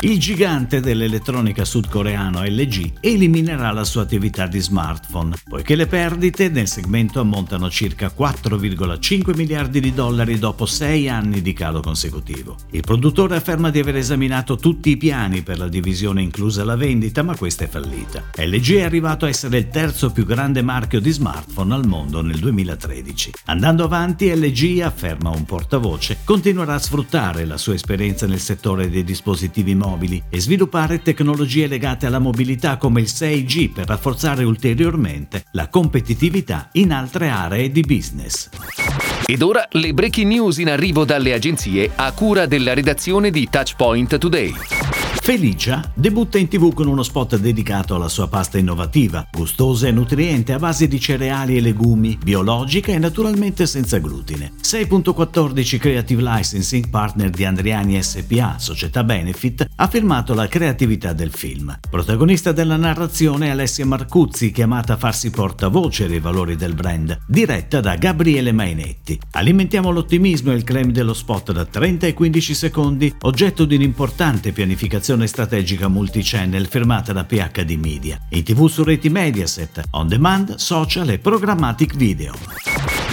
Il gigante dell'elettronica sudcoreano LG eliminerà la sua attività di smartphone, poiché le perdite nel segmento ammontano circa 4,5 miliardi di dollari dopo sei anni di calo consecutivo. Il produttore afferma di aver esaminato tutti i piani per la divisione inclusa la vendita, ma questa è fallita. LG è arrivato a essere il terzo più grande marchio di smartphone al mondo nel 2013. Andando avanti, LG, afferma un portavoce, continuerà a sfruttare la sua esperienza nel settore dei dispositivi mobili mobili e sviluppare tecnologie legate alla mobilità come il 6G per rafforzare ulteriormente la competitività in altre aree di business. Ed ora le breaking news in arrivo dalle agenzie a cura della redazione di Touchpoint Today. Felicia debutta in tv con uno spot dedicato alla sua pasta innovativa, gustosa e nutriente a base di cereali e legumi, biologica e naturalmente senza glutine. 6.14 Creative Licensing, partner di Andriani SPA, società Benefit, ha firmato la creatività del film. Protagonista della narrazione è Alessia Marcuzzi, chiamata a farsi portavoce dei valori del brand, diretta da Gabriele Mainetti. Alimentiamo l'ottimismo e il claim dello spot da 30 e 15 secondi, oggetto di un'importante pianificazione produzione strategica multichannel firmata da PHD Media, in tv su reti Mediaset, on demand, social e programmatic video.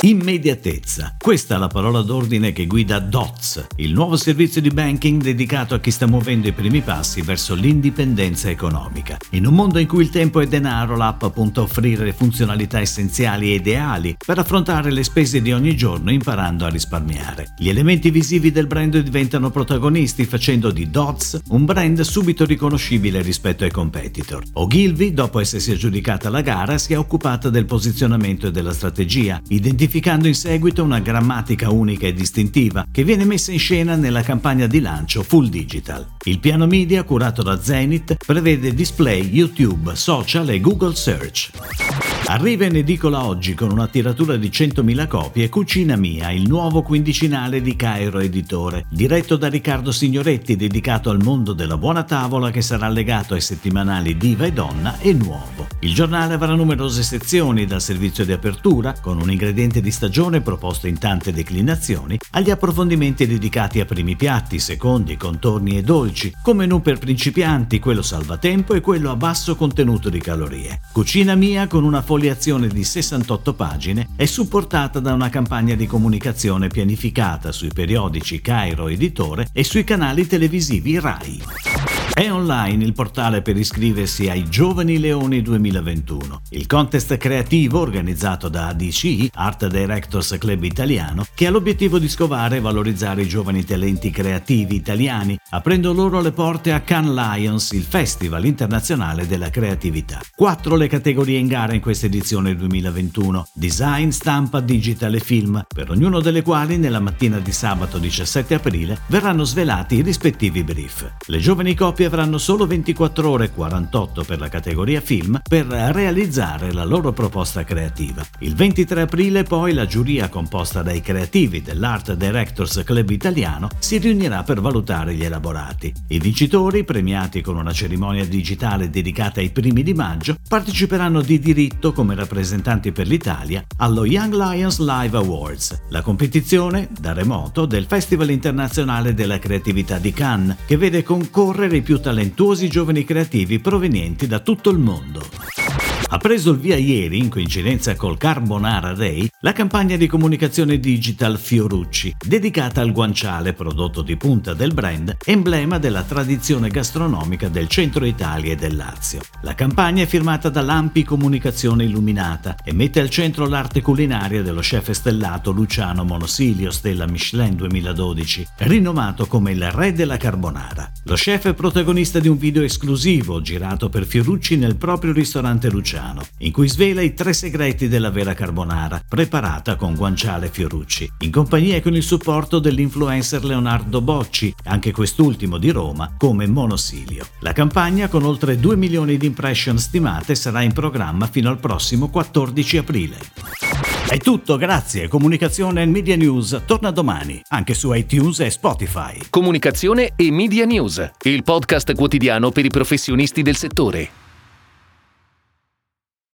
Immediatezza. Questa è la parola d'ordine che guida DOTS, il nuovo servizio di banking dedicato a chi sta muovendo i primi passi verso l'indipendenza economica. In un mondo in cui il tempo è denaro, l'app punta a offrire funzionalità essenziali e ideali per affrontare le spese di ogni giorno imparando a risparmiare. Gli elementi visivi del brand diventano protagonisti facendo di DOTS un brand subito riconoscibile rispetto ai competitor. Ogilvy, dopo essersi aggiudicata la gara, si è occupata del posizionamento e della strategia, identificando identificando in seguito una grammatica unica e distintiva che viene messa in scena nella campagna di lancio Full Digital. Il piano media curato da Zenith prevede display, YouTube, social e Google Search. Arriva in edicola oggi con una tiratura di 100.000 copie Cucina Mia, il nuovo quindicinale di Cairo Editore, diretto da Riccardo Signoretti, dedicato al mondo della buona tavola che sarà legato ai settimanali Diva e Donna e Nuovo. Il giornale avrà numerose sezioni, dal servizio di apertura, con un ingrediente di stagione proposto in tante declinazioni, agli approfondimenti dedicati a primi piatti, secondi, contorni e dolci, come menù per principianti, quello salvatempo e quello a basso contenuto di calorie. Cucina Mia con una foglia foliazione di 68 pagine è supportata da una campagna di comunicazione pianificata sui periodici Cairo Editore e sui canali televisivi RAI. È online il portale per iscriversi ai Giovani Leoni 2021, il contest creativo organizzato da ADC, Art Directors Club Italiano, che ha l'obiettivo di scovare e valorizzare i giovani talenti creativi italiani, aprendo loro le porte a Cannes Lions, il festival internazionale della creatività. Quattro le categorie in gara in questa edizione 2021, design, stampa, digital e film, per ognuno delle quali nella mattina di sabato 17 aprile verranno svelati i rispettivi brief. Le giovani coppie gruppi avranno solo 24 ore e 48 per la categoria film per realizzare la loro proposta creativa. Il 23 aprile poi la giuria composta dai creativi dell'Art Directors Club italiano si riunirà per valutare gli elaborati. I vincitori, premiati con una cerimonia digitale dedicata ai primi di maggio, parteciperanno di diritto come rappresentanti per l'Italia allo Young Lions Live Awards, la competizione da remoto del Festival internazionale della creatività di Cannes, che vede concorrere i più più talentuosi giovani creativi provenienti da tutto il mondo. Ha preso il via ieri, in coincidenza col Carbonara Day, la campagna di comunicazione digital Fiorucci, dedicata al guanciale prodotto di punta del brand, emblema della tradizione gastronomica del centro Italia e del Lazio. La campagna è firmata da Lampi Comunicazione Illuminata e mette al centro l'arte culinaria dello chef stellato Luciano Monosilio, stella Michelin 2012, rinomato come il re della carbonara. Lo chef è protagonista di un video esclusivo girato per Fiorucci nel proprio ristorante Luciano in cui svela i tre segreti della vera carbonara, preparata con guanciale Fiorucci, in compagnia e con il supporto dell'influencer Leonardo Bocci, anche quest'ultimo di Roma, come monosilio. La campagna, con oltre 2 milioni di impression stimate, sarà in programma fino al prossimo 14 aprile. È tutto, grazie. Comunicazione e Media News torna domani, anche su iTunes e Spotify. Comunicazione e Media News, il podcast quotidiano per i professionisti del settore.